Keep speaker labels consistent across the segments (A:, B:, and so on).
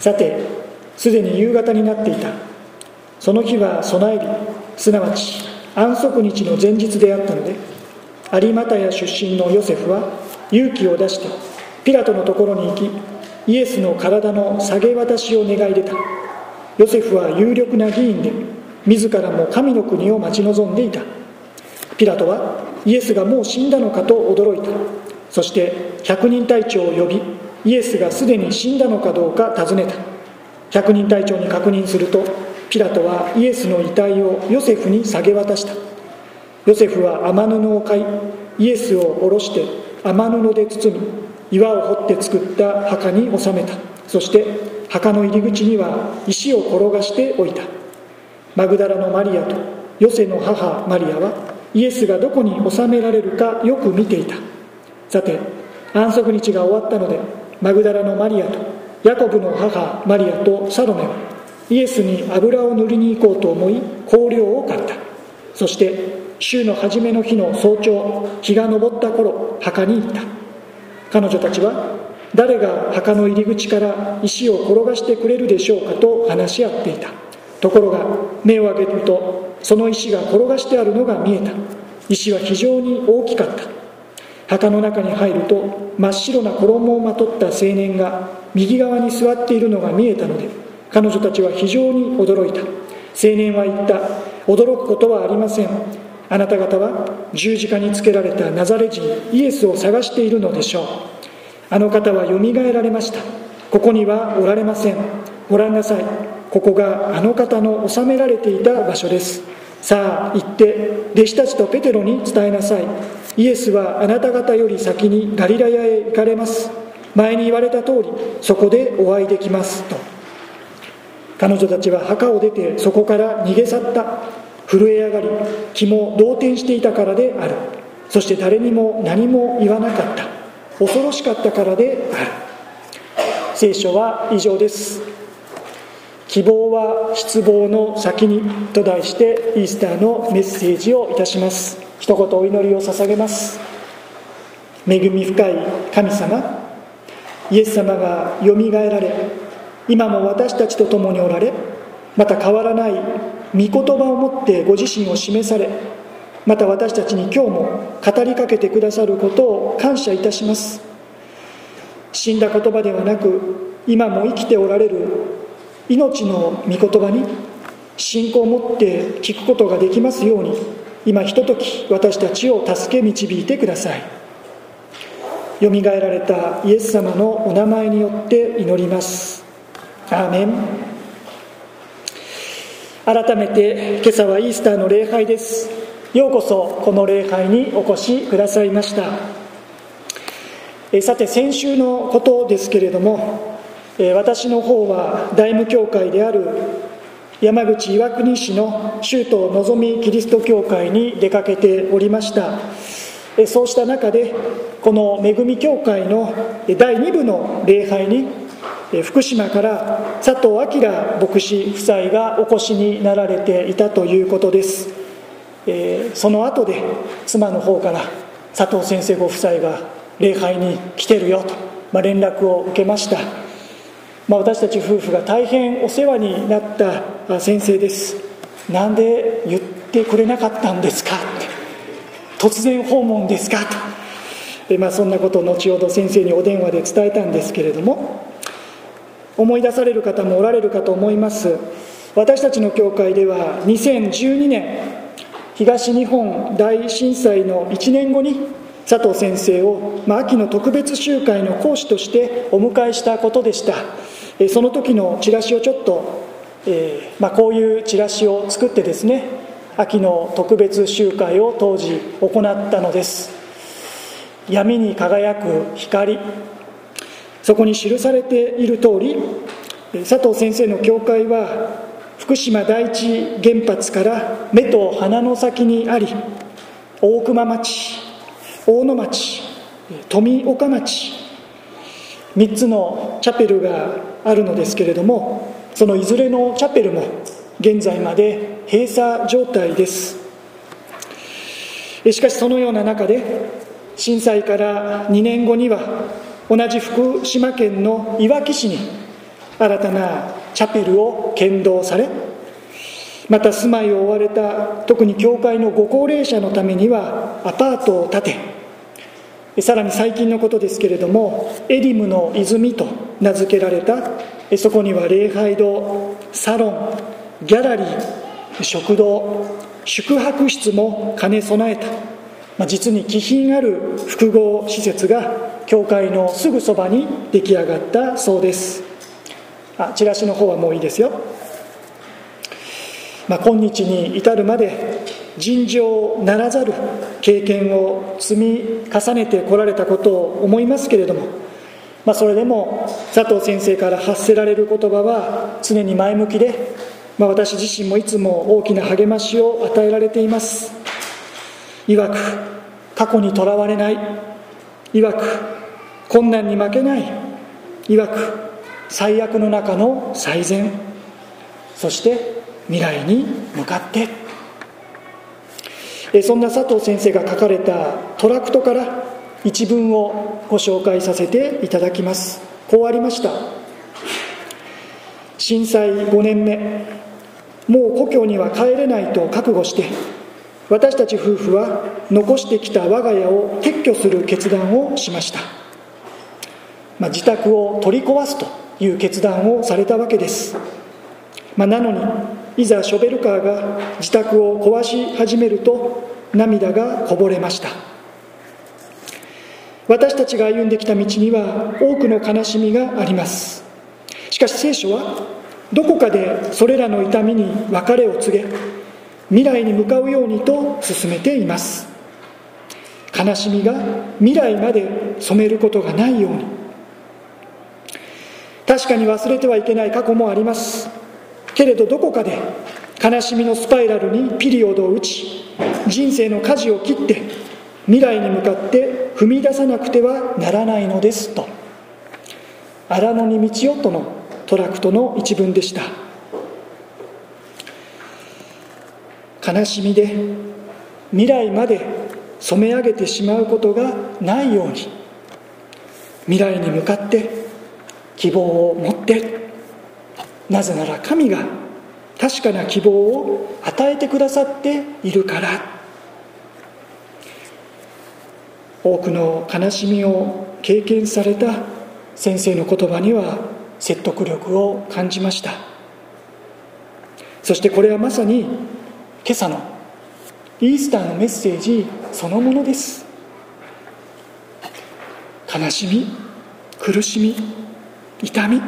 A: さてすでに夕方になっていた。その日は備え日すなわち安息日の前日であったので有股屋出身のヨセフは勇気を出してピラトのところに行きイエスの体の下げ渡しを願い出た。ヨセフは有力な議員で自らも神の国を待ち望んでいた。ピラトはイエスがもう死んだのかと驚いた。そして百人隊長を呼びイエスがすでに死んだのかどうか尋ねた。百人隊長に確認するとピラトはイエスの遺体をヨセフに下げ渡した。ヨセフは雨布を買いイエスを下ろして雨布で包み岩を掘って作った墓に収めた。そして墓の入り口には石を転がしておいた。マグダラのマリアとヨセの母マリアはイエスがどこに収められるかよく見ていた。さて安息日が終わったのでマグダラのマリアとヤコブの母マリアとサロメはイエスに油を塗りに行こうと思い香料を買った。そして週の初めの日の早朝日が昇った頃墓に行った。彼女たちは誰が墓の入り口から石を転がしてくれるでしょうかと話し合っていた。ところが目を上げるとその石が転がしてあるのが見えた。石は非常に大きかった。墓の中に入ると真っ白な衣をまとった青年が右側に座っているのが見えたので彼女たちは非常に驚いた。青年は言った驚くことはありません。あなた方は十字架につけられたナザレ人イエスを探しているのでしょう。あの方はよみがえられました。ここにはおられません。ご覧なさい。ここがあの方の収められていた場所です。さあ行って弟子たちとペテロに伝えなさい。イエスはあなた方より先にガリラヤへ行かれます。前に言われた通りそこでお会いできます。と。彼女たちは墓を出てそこから逃げ去った。震え上がり気も動転していたからである。そして誰にも何も言わなかった。恐ろしかったからである。聖書は以上です。希望は失望の先にと題してイースターのメッセージをいたします。一言お祈りを捧げます。恵み深い神様イエス様がよみがえられ今も私たちと共におられまた変わらない御言葉をもってご自身を示されまた私たちに今日も語りかけてくださることを感謝いたします。死んだ言葉ではなく今も生きておられる命の御言葉に信仰を持って聞くことができますように今ひととき私たちを助け導いてください。よみがえられたイエス様のお名前によって祈ります。アーメン。改めて今朝はイースターの礼拝です。ようこそこの礼拝にお越しくださいました。えさて先週のことですけれども私の方は大務教会である山口岩国市の州都のぞみキリスト教会に出かけておりました。そうした中でこの恵み教会の第2部の礼拝に福島から佐藤明牧師夫妻がお越しになられていたということです、その後で妻の方から佐藤先生ご夫妻が礼拝に来てるよと、ま、連絡を受けました、まあ、私たち夫婦が大変お世話になった先生です。なんで言ってくれなかったんですか？突然訪問ですか？と。で、まあ、そんなことを後ほど先生にお電話で伝えたんですけれども思い出される方もおられるかと思います。私たちの教会では2012年東日本大震災の1年後に佐藤先生を、まあ、秋の特別集会の講師としてお迎えしたことでした。その時のチラシをちょっと、え、まあ、こういうチラシを作ってですね秋の特別集会を当時行ったのです。闇に輝く光。そこに記されている通り佐藤先生の教会は福島第一原発から目と鼻の先にあり大熊町大野町富岡町3つのチャペルがあるのですけれどもそのいずれのチャペルも現在まで閉鎖状態です。しかしそのような中で震災から2年後には同じ福島県のいわき市に新たなチャペルを建造されまた住まいを追われた特に教会のご高齢者のためにはアパートを建てさらに最近のことですけれどもエディムの泉と名付けられたそこには礼拝堂サロンギャラリー食堂宿泊室も兼ね備えた、ま、実に気品ある複合施設が教会のすぐそばに出来上がったそうです。あチラシの方はもういいですよ。まあ、今日に至るまで尋常ならざる経験を積み重ねてこられたことを思いますけれども、まあ、それでも佐藤先生から発せられる言葉は常に前向きで、まあ、私自身もいつも大きな励ましを与えられています。いわく過去にとらわれない。いわく困難に負けない。いわく最悪の中の最善。そして未来に向かって。そんな佐藤先生が書かれたトラクトから一文をご紹介させていただきます。こうありました。震災5年目。もう故郷には帰れないと覚悟して私たち夫婦は残してきた我が家を撤去する決断をしました、まあ、自宅を取り壊すという決断をされたわけです、まあ、なのにいざショベルカーが自宅を壊し始めると涙がこぼれました。私たちが歩んできた道には多くの悲しみがあります。しかし聖書はどこかでそれらの痛みに別れを告げ未来に向かうようにと進めています。悲しみが未来まで染めることがないように。確かに忘れてはいけない過去もあります。けれどどこかで悲しみのスパイラルにピリオドを打ち人生の舵を切って未来に向かって踏み出さなくてはならないのですと荒野に道よとのトラクトの一文でした。悲しみで未来まで染め上げてしまうことがないように未来に向かって希望を持ってなぜなら神が確かな希望を与えてくださっているから。多くの悲しみを経験された先生の言葉には説得力を感じました。そしてこれはまさに今朝のイースターのメッセージそのものです。悲しみ苦しみ痛み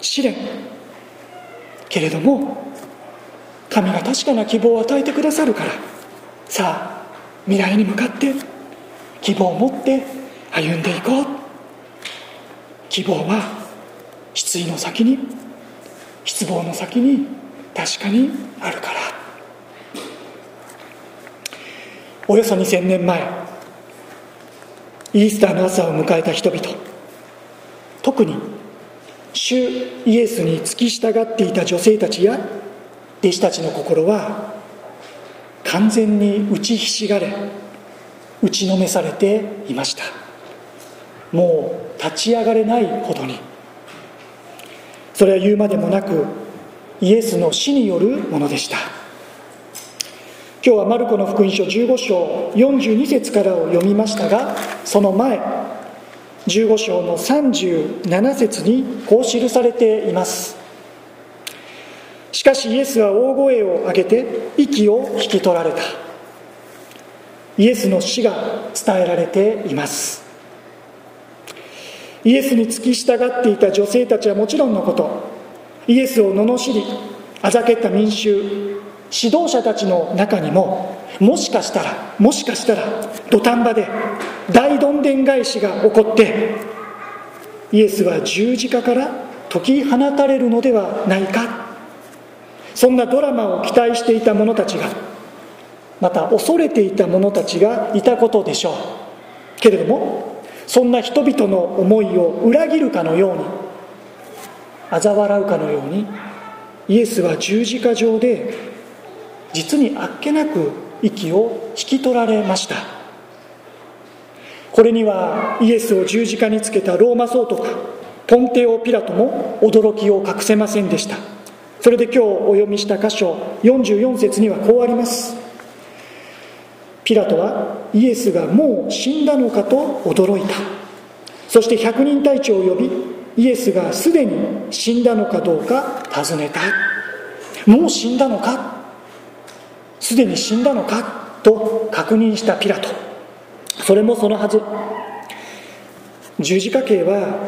A: 試練。けれども神が確かな希望を与えてくださるからさあ未来に向かって希望を持って歩んでいこう。希望は失意の先に失望の先に確かにあるから。およそ2000年前イースターの朝を迎えた人々。特に主イエスに付き従っていた女性たちや弟子たちの心は完全に打ちひしがれ打ちのめされていました。もう立ち上がれないほどに。それは言うまでもなくイエスの死によるものでした。今日はマルコの福音書15章42節からを読みましたがその前15章の37節にこう記されています。しかしイエスは大声を上げて息を引き取られた。イエスの死が伝えられています。イエスに付き従っていた女性たちはもちろんのことイエスを罵りあざけった民衆指導者たちの中にももしかしたらもしかしたら土壇場で大どんでん返しが起こってイエスは十字架から解き放たれるのではないか。そんなドラマを期待していた者たちがまた恐れていた者たちがいたことでしょう。けれどもそんな人々の思いを裏切るかのように嘲笑うかのようにイエスは十字架上で実にあっけなく息を引き取られました。これにはイエスを十字架につけたローマ総督ポンテオ・ピラトも驚きを隠せませんでした。それで今日お読みした箇所44節にはこうあります。ピラトはイエスがもう死んだのかと驚いた。そして百人隊長を呼びイエスがすでに死んだのかどうか尋ねた。もう死んだのか？すでに死んだのか？と確認したピラト。それもそのはず。十字架刑は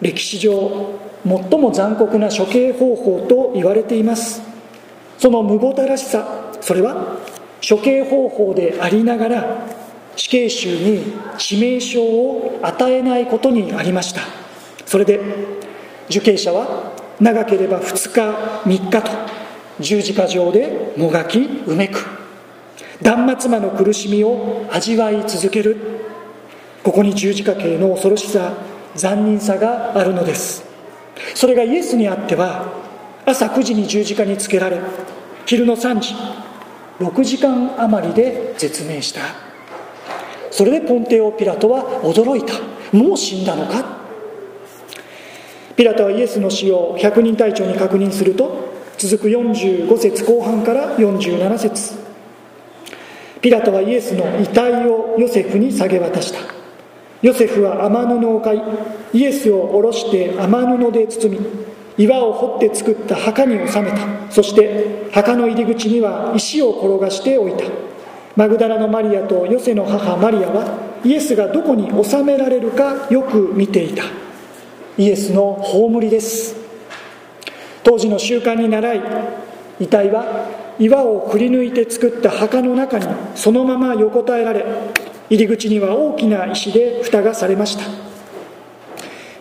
A: 歴史上最も残酷な処刑方法と言われています。その無ごたらしさそれは処刑方法でありながら死刑囚に致命傷を与えないことにありました。それで受刑者は長ければ2日3日と十字架上でもがきうめく。断末魔の苦しみを味わい続ける。ここに十字架刑の恐ろしさ残忍さがあるのです。それがイエスにあっては朝9時に十字架につけられ昼の3時6時間余りで絶命した。それでポンテオ・ピラトは驚いた。もう死んだのか？ピラトはイエスの死を百人隊長に確認すると続く45節後半から47節。ピラトはイエスの遺体をヨセフに下げ渡した。ヨセフは雨布を買い。イエスを下ろして雨布で包み岩を掘って作った墓に収めた。そして墓の入り口には石を転がしておいた。マグダラのマリアとヨセの母マリアはイエスがどこに収められるかよく見ていた。イエスの葬りです。当時の習慣に倣い遺体は岩をくり抜いて作った墓の中にそのまま横たえられ入り口には大きな石で蓋がされました。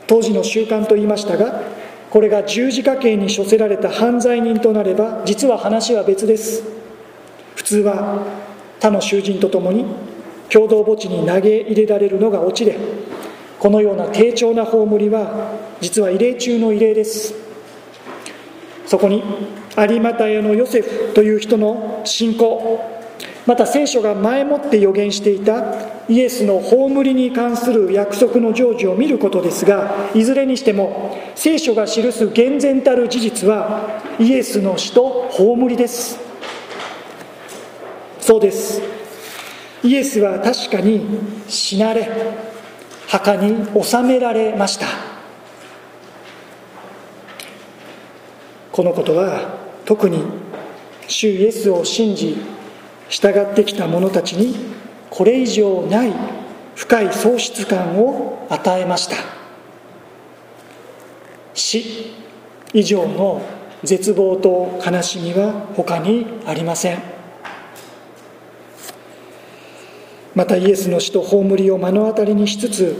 A: 当時の習慣と言いましたがこれが十字架刑に処せられた犯罪人となれば実は話は別です。普通は他の囚人と共に共同墓地に投げ入れられるのがオチでこのような低調な葬りは実は異例中の異例です。そこに有股屋のヨセフという人の信仰また聖書が前もって予言していたイエスの葬りに関する約束の成就を見ることですがいずれにしても聖書が記す厳然たる事実はイエスの死と葬りです。そうです。イエスは確かに死なれ墓に納められました。このことは特に主イエスを信じ従ってきた者たちにこれ以上ない深い喪失感を与えました。死。以上の絶望と悲しみは他にありません。またイエスの死と葬りを目の当たりにしつつ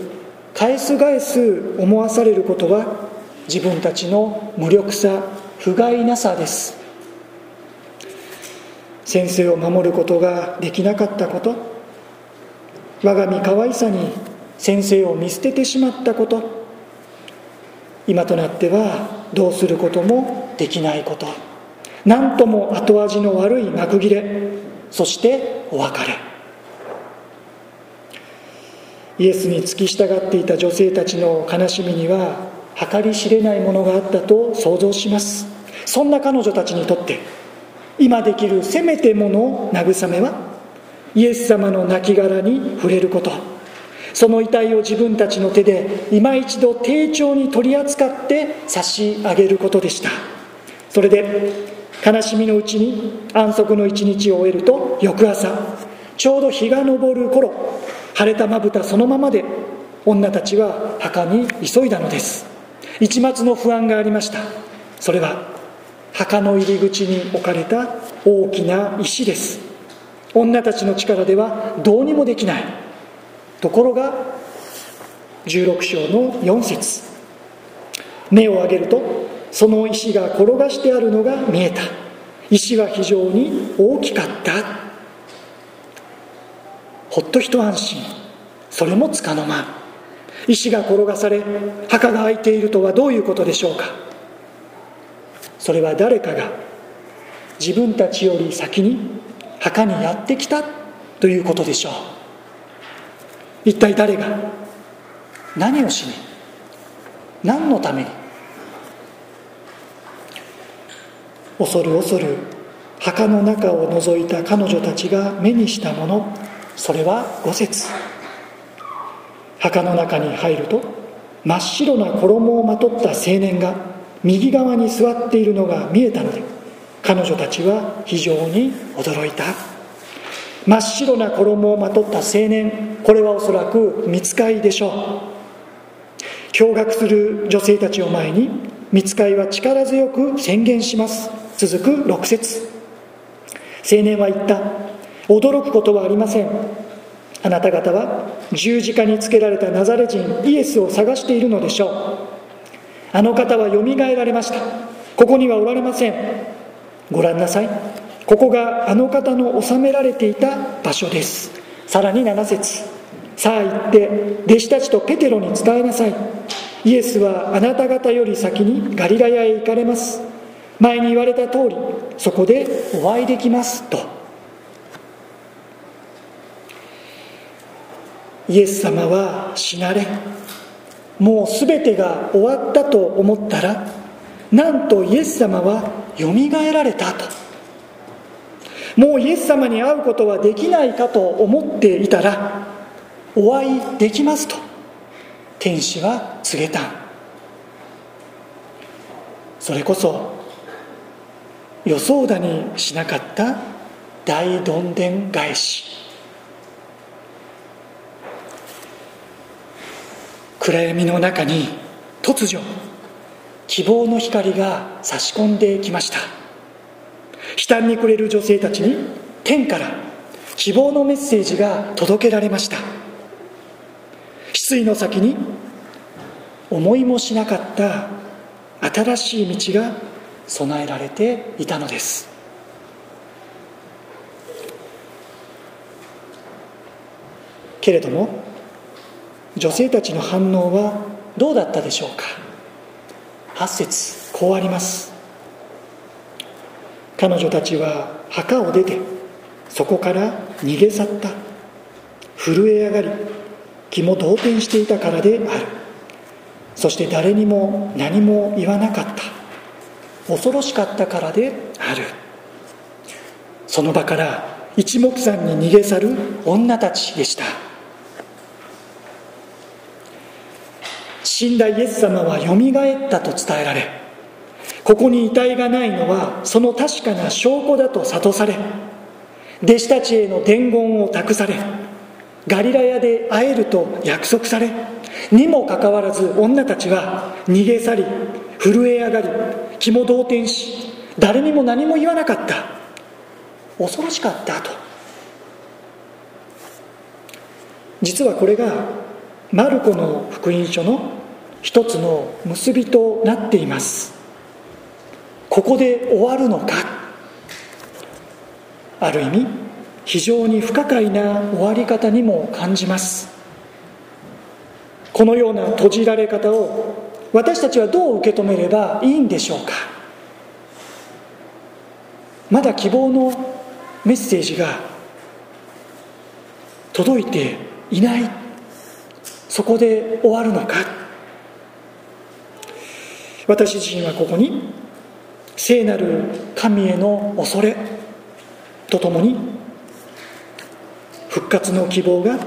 A: 返す返す思わされることは自分たちの無力さ不甲斐なさです。先生を守ることができなかったこと。我が身可愛さに先生を見捨ててしまったこと。今となってはどうすることもできないこと。何とも後味の悪い幕切れ。そしてお別れ。イエスに付き従っていた女性たちの悲しみには計り知れないものがあったと想像します。そんな彼女たちにとって今できるせめてもの慰めはイエス様の亡骸に触れること。その遺体を自分たちの手で今一度丁重に取り扱って差し上げることでした。それで悲しみのうちに安息の一日を終えると翌朝ちょうど日が昇る頃晴れたまぶたそのままで女たちは墓に急いだのです。一抹の不安がありました。それは墓の入り口に置かれた大きな石です。女たちの力ではどうにもできない。ところが16章の4節。目を上げるとその石が転がしてあるのが見えた。石は非常に大きかった。ほっと一安心。それもつかの間。石が転がされ墓が開いているとはどういうことでしょうか。それは誰かが自分たちより先に墓にやってきたということでしょう。一体誰が何をしに何のために恐る恐る墓の中を覗いた彼女たちが目にしたものそれは五節墓の中に入ると真っ白な衣をまとった青年が右側に座っているのが見えたので彼女たちは非常に驚いた。真っ白な衣をまとった青年これはおそらく見つかいでしょう。驚愕する女性たちを前に見つかいは力強く宣言します。続く6節。青年は言った。驚くことはありません。あなた方は十字架につけられたナザレ人イエスを探しているのでしょう。あの方はよみがえられました。ここにはおられません。ご覧なさい。ここがあの方の収められていた場所です。さらに7節。さあ行って弟子たちとペテロに伝えなさい。イエスはあなた方より先にガリラヤへ行かれます。前に言われた通りそこでお会いできます。と。イエス様は死なれもう全てが終わったと思ったらなんとイエス様はよみがえられたと。もうイエス様に会うことはできないかと思っていたらお会いできますと。天使は告げた。それこそ予想だにしなかった大どんでん返し。暗闇の中に突如希望の光が差し込んできました。悲嘆に暮れる女性たちに天から希望のメッセージが届けられました。失意の先に思いもしなかった新しい道が備えられていたのです。けれども女性たちの反応はどうだったでしょうか？8節こうあります。彼女たちは墓を出てそこから逃げ去った。震え上がり気も動転していたからである。そして誰にも何も言わなかった。恐ろしかったからである。その場から一目散に逃げ去る女たちでした。死んだイエス様はよみがえったと伝えられここに遺体がないのはその確かな証拠だと諭され弟子たちへの伝言を託されガリラヤで会えると約束されにもかかわらず女たちは逃げ去り震え上がり気も動転し誰にも何も言わなかった。恐ろしかったと。実はこれがマルコの福音書の一つの結びとなっています。ここで終わるのか？ある意味非常に不可解な終わり方にも感じます。このような閉じられ方を私たちはどう受け止めればいいんでしょうか？まだ希望のメッセージが届いていないそこで終わるのか。私自身はここに聖なる神への恐れとともに復活の希望が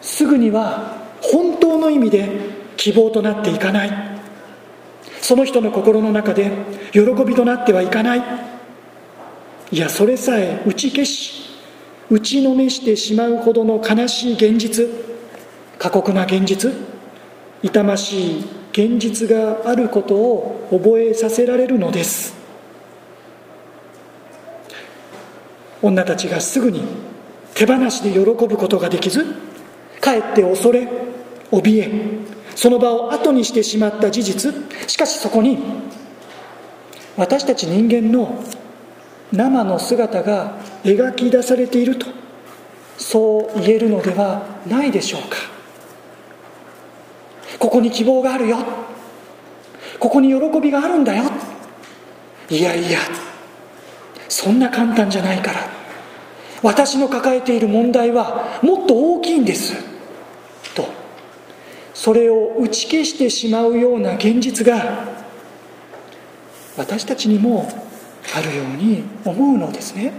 A: すぐには本当の意味で希望となっていかない。その人の心の中で喜びとなってはいかない。いやそれさえ打ち消し打ちのめしてしまうほどの悲しい現実。過酷な現実？痛ましい現実があることを覚えさせられるのです。女たちがすぐに手放しで喜ぶことができずかえって恐れ怯えその場を後にしてしまった事実。しかしそこに私たち人間の生の姿が描き出されているとそう言えるのではないでしょうか。ここに希望があるよ。ここに喜びがあるんだよ。いやいやそんな簡単じゃないから。私の抱えている問題はもっと大きいんです。とそれを打ち消してしまうような現実が私たちにもあるように思うのですね。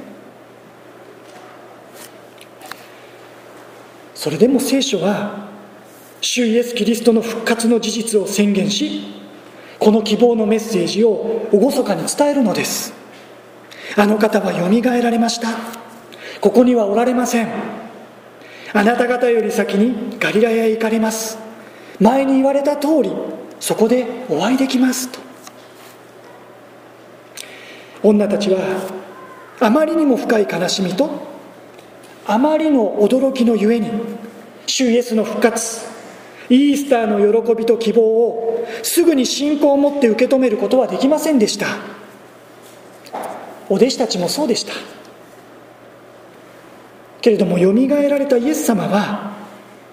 A: それでも聖書は主イエス・キリストの復活の事実を宣言しこの希望のメッセージを厳かに伝えるのです。あの方はよみがえられました。ここにはおられません。あなた方より先にガリラヤへ行かれます。前に言われた通りそこでお会いできますと。女たちはあまりにも深い悲しみとあまりの驚きのゆえに主イエスの復活イースターの喜びと希望をすぐに信仰を持って受け止めることはできませんでした。お弟子たちもそうでした。けれどもよみがえられたイエス様は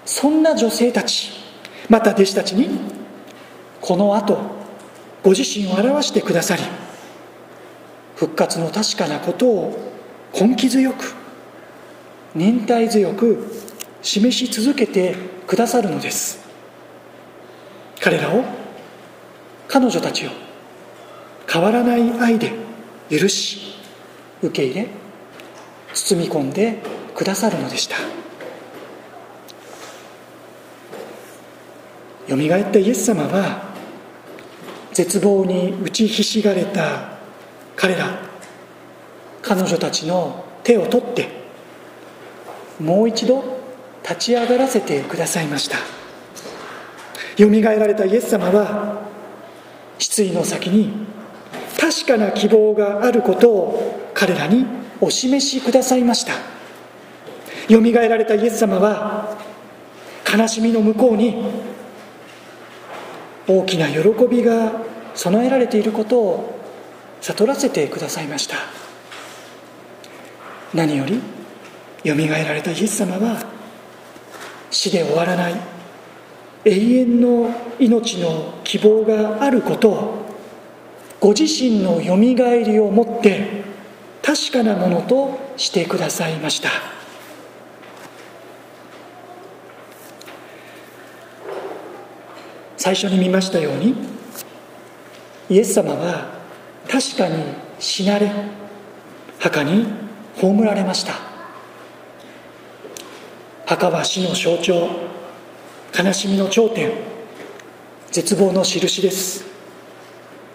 A: そんな女性たちまた弟子たちにこの後ご自身を表してくださり復活の確かなことを根気強く忍耐強く示し続けてくださるのです。彼らを彼女たちを変わらない愛で許し受け入れ包み込んでくださるのでした。よみがえったイエス様は絶望に打ちひしがれた彼ら彼女たちの手を取ってもう一度立ち上がらせてくださいました。よみがえられたイエス様は失意の先に確かな希望があることを彼らにお示しくださいました。よみがえられたイエス様は悲しみの向こうに大きな喜びが備えられていることを悟らせてくださいました。何よりよみがえられたイエス様は死で終わらない。永遠の命の希望があることをご自身のよみがえりをもって確かなものとしてくださいました。最初に見ましたようにイエス様は確かに死なれ墓に葬られました。墓は死の象徴悲しみの頂点絶望の印です。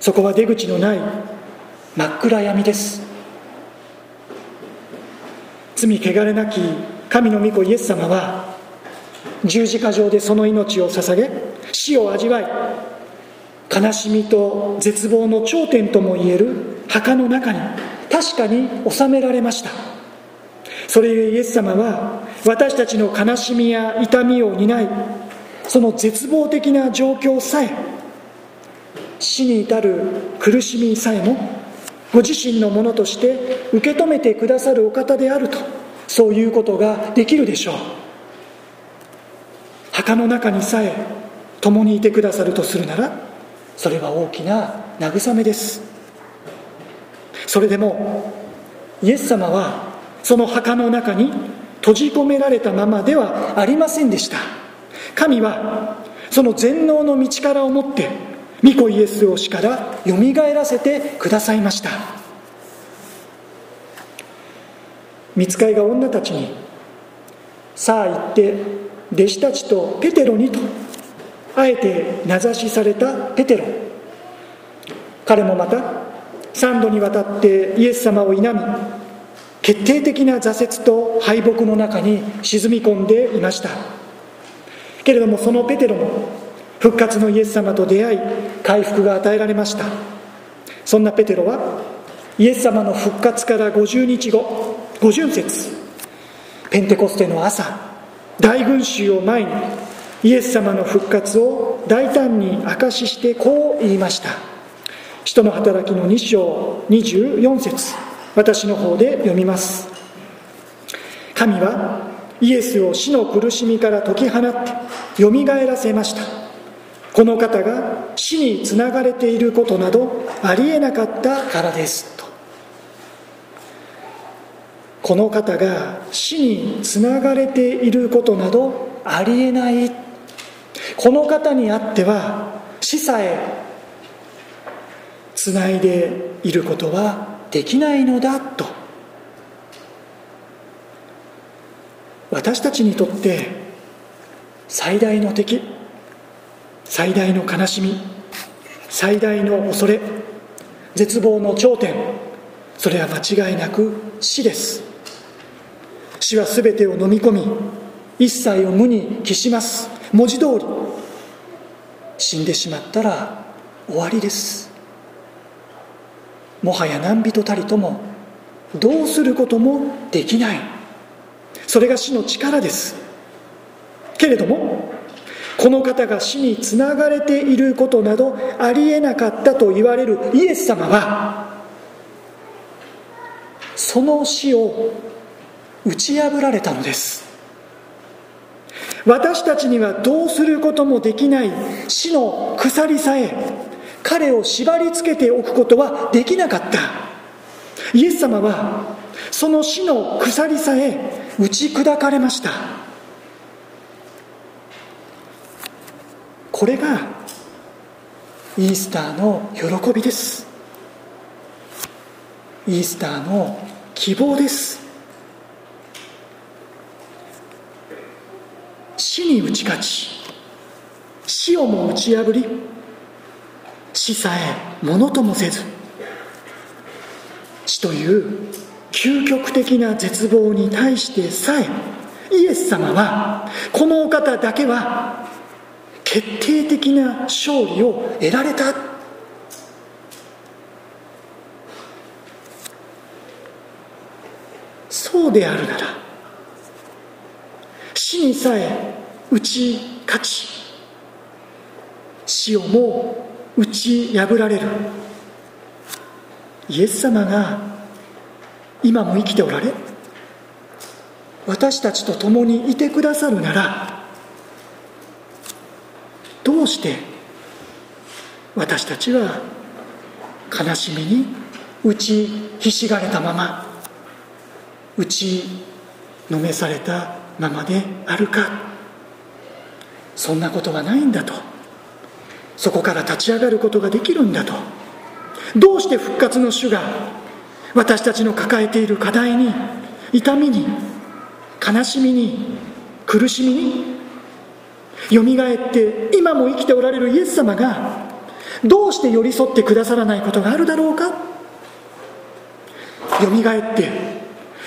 A: そこは出口のない真っ暗闇です。罪汚れなき神の御子イエス様は十字架上でその命を捧げ死を味わい悲しみと絶望の頂点ともいえる墓の中に確かに収められました。それゆえイエス様は私たちの悲しみや痛みを担いその絶望的な状況さえ死に至る苦しみさえもご自身のものとして受け止めてくださるお方であるとそういうことができるでしょう。墓の中にさえ共にいてくださるとするならそれは大きな慰めです。それでもイエス様はその墓の中に閉じ込められたままではありませんでした。神はその全能の道からをもって御子イエスを死からよみがえらせてくださいました。見つかいが女たちにさあ行って弟子たちとペテロにとあえて名指しされたペテロ。彼もまた3度にわたってイエス様を否み決定的な挫折と敗北の中に沈み込んでいました。けれどもそのペテロも復活のイエス様と出会い回復が与えられました。そんなペテロはイエス様の復活から50日後五巡節ペンテコステの朝大群衆を前にイエス様の復活を大胆に証ししてこう言いました。使徒の働きの2章24節。私の方で読みます。神はイエスを死の苦しみから解き放ってよみがえらせました。この方が死につながれていることなどありえなかったからですと。この方が死につながれていることなどありえない。この方にあっては死さえつないでいることはできないのだと。私たちにとって最大の敵最大の悲しみ最大の恐れ絶望の頂点それは間違いなく死です。死は全てを飲み込み一切を無に帰します。文字通り死んでしまったら終わりです。もはや何人たりともどうすることもできない。それが死の力です。けれどもこの方が死につながれていることなどありえなかったと言われるイエス様はその死を打ち破られたのです。私たちにはどうすることもできない死の鎖さえ彼を縛り付けておくことはできなかった。イエス様はその死の鎖さえ打ち砕かれました。これがイースターの喜びです。イースターの希望です。死に打ち勝ち死をも打ち破り死さえものともせず死という究極的な絶望に対してさえイエス様はこのお方だけは決定的な勝利を得られた。そうであるなら死にさえ打ち勝ち死をも打ち破られる。イエス様が今も生きておられ私たちと共にいてくださるならどうして私たちは悲しみに打ちひしがれたまま打ちのめされたままであるか。そんなことはないんだと。そこから立ち上がることができるんだと。どうして復活の主が私たちの抱えている課題に痛みに悲しみに苦しみによみがえって今も生きておられるイエス様がどうして寄り添ってくださらないことがあるだろうか。よみがえって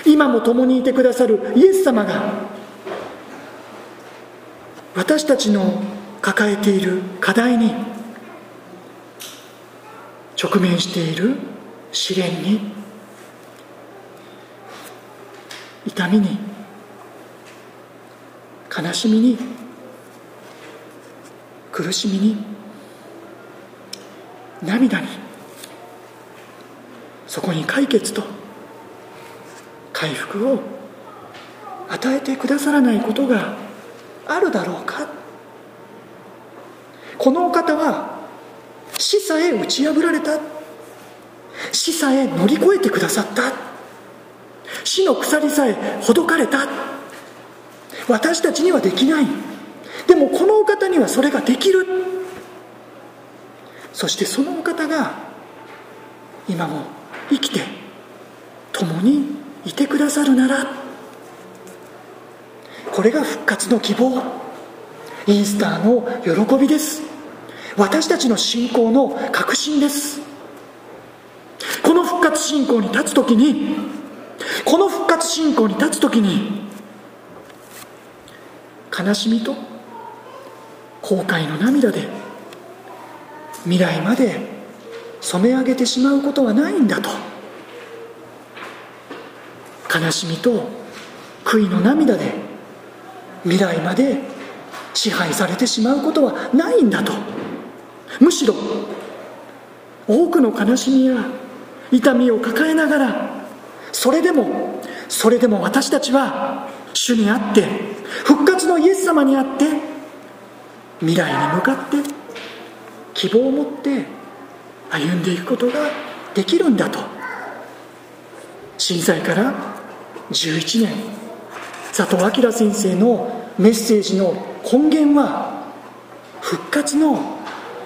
A: 今も共にいてくださるイエス様が私たちの抱えている課題に直面している試練に痛みに悲しみに苦しみに涙にそこに解決と回復を与えてくださらないことがあるだろうか。このお方は死さえ打ち破られた。死さえ乗り越えてくださった。死の鎖さえほどかれた。私たちにはできない。でもこのお方にはそれができる。そしてそのお方が今も生きて共にいてくださるなら。これが復活の希望。イースターの喜びです。私たちの信仰の確信です。この復活信仰に立つ時にこの復活信仰に立つ時に悲しみと後悔の涙で未来まで染め上げてしまうことはないんだと。悲しみと悔いの涙で未来まで支配されてしまうことはないんだと。むしろ多くの悲しみや痛みを抱えながらそれでもそれでも私たちは主にあって復活のイエス様にあって未来に向かって希望を持って歩んでいくことができるんだと。震災から11年佐藤明先生のメッセージの根源は復活の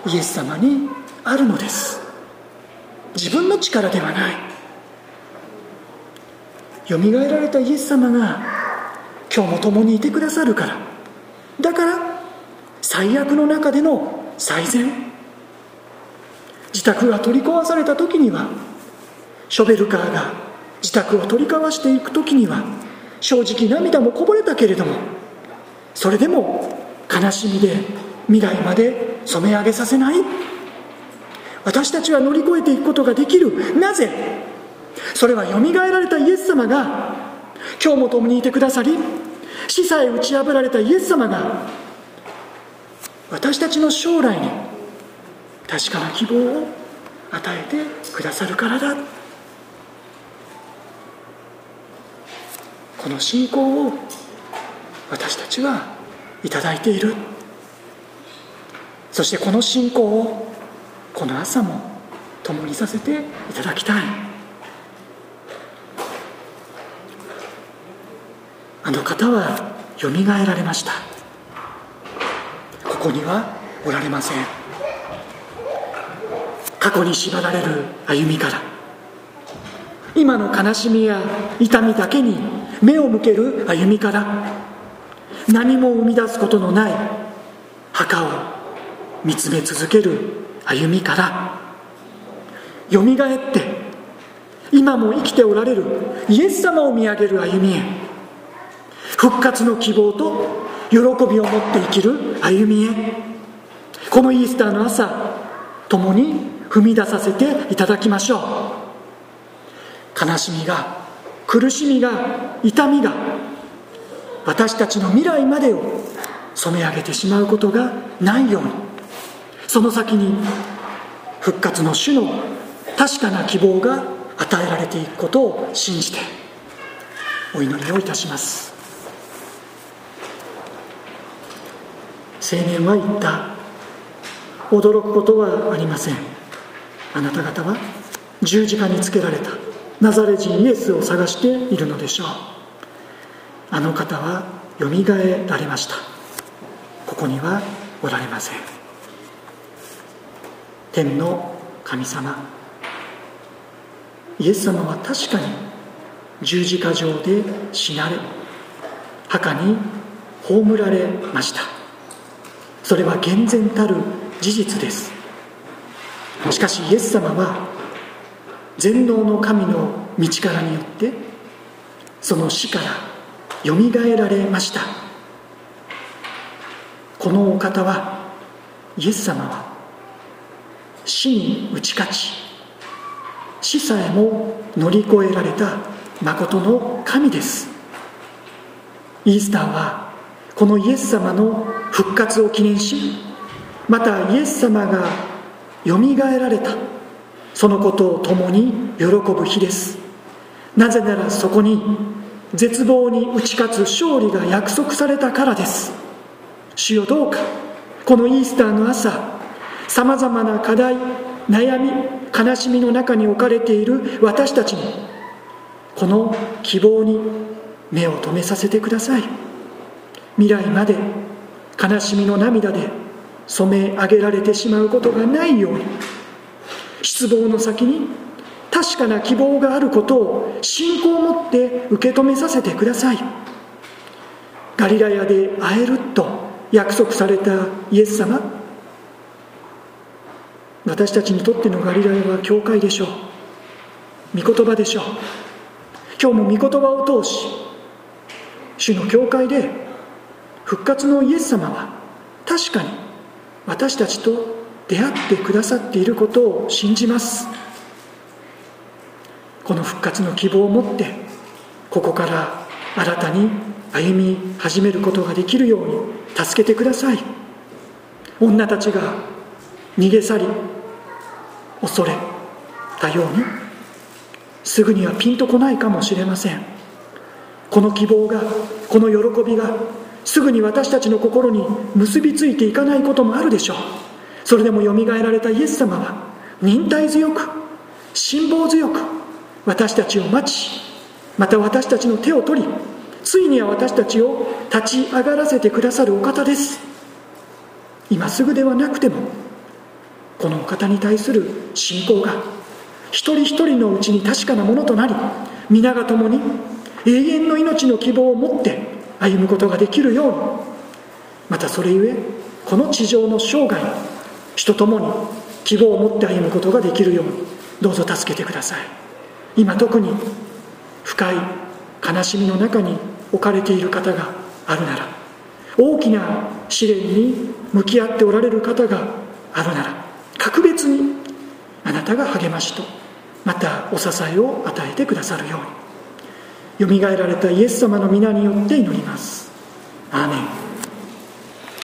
A: イエス様にあるのです。自分の力ではない。よみがえられたイエス様が今日も共にいてくださるから。だから最悪の中での最善。自宅が取り壊された時にはショベルカーが自宅を取り交わしていく時には正直涙もこぼれたけれどもそれでも悲しみで未来まで染め上げさせない？私たちは乗り越えていくことができる。なぜ？それはよみがえられたイエス様が今日も共にいてくださり死さえ打ち破られたイエス様が私たちの将来に確かな希望を与えてくださるからだ。この信仰を私たちはいただいている。そしてこの信仰をこの朝も共にさせていただきたい。あの方はよみがえられました。ここにはおられません。過去に縛られる歩みから今の悲しみや痛みだけに目を向ける歩みから何も生み出すことのない墓を見つめ続ける歩みからよみがえって今も生きておられるイエス様を見上げる歩みへ復活の希望と喜びを持って生きる歩みへこのイースターの朝共に踏み出させていただきましょう。悲しみが苦しみが痛みが私たちの未来までを染め上げてしまうことがないようにその先に復活の主の確かな希望が与えられていくことを信じてお祈りをいたします。青年は言った。驚くことはありません。あなた方は十字架につけられた。ナザレ人イエスを探しているのでしょう。あの方はよみがえられました。ここにはおられません。天の神様。イエス様は確かに十字架上で死なれ墓に葬られました。それは厳然たる事実です。しかしイエス様は全能の神の道からによってその死からよみがえられました。このお方はイエス様は死に打ち勝ち。死さえも乗り越えられた誠の神です。イースターはこのイエス様の復活を記念しまたイエス様がよみがえられた。そのことを共に喜ぶ日です。なぜならそこに絶望に打ち勝つ勝利が約束されたからです。主よどうかこのイースターの朝さまざまな課題悩み悲しみの中に置かれている私たちにこの希望に目を留めさせてください。未来まで悲しみの涙で染め上げられてしまうことがないように。失望の先に確かな希望があることを信仰を持って受け止めさせてください。ガリラヤで会えると約束されたイエス様私たちにとってのガリラヤは教会でしょう。御言葉でしょう。今日も御言葉を通し主の教会で復活のイエス様は確かに私たちと出会ってくださっていることを信じます。この復活の希望を持ってここから新たに歩み始めることができるように助けてください。女たちが逃げ去り恐れたようにすぐにはピンとこないかもしれません。この希望がこの喜びがすぐに私たちの心に結びついていかないこともあるでしょう。それでもよみがえられたイエス様は忍耐強く辛抱強く私たちを待ちまた私たちの手を取りついには私たちを立ち上がらせてくださるお方です。今すぐではなくてもこのお方に対する信仰が一人一人のうちに確かなものとなり皆が共に永遠の命の希望を持って歩むことができるようにまたそれゆえこの地上の生涯人ともに希望を持って歩むことができるようにどうぞ助けてください。今特に深い悲しみの中に置かれている方があるなら大きな試練に向き合っておられる方があるなら格別にあなたが励ましとまたお支えを与えてくださるように。よみがえられたイエス様の皆によって祈ります。アーメン。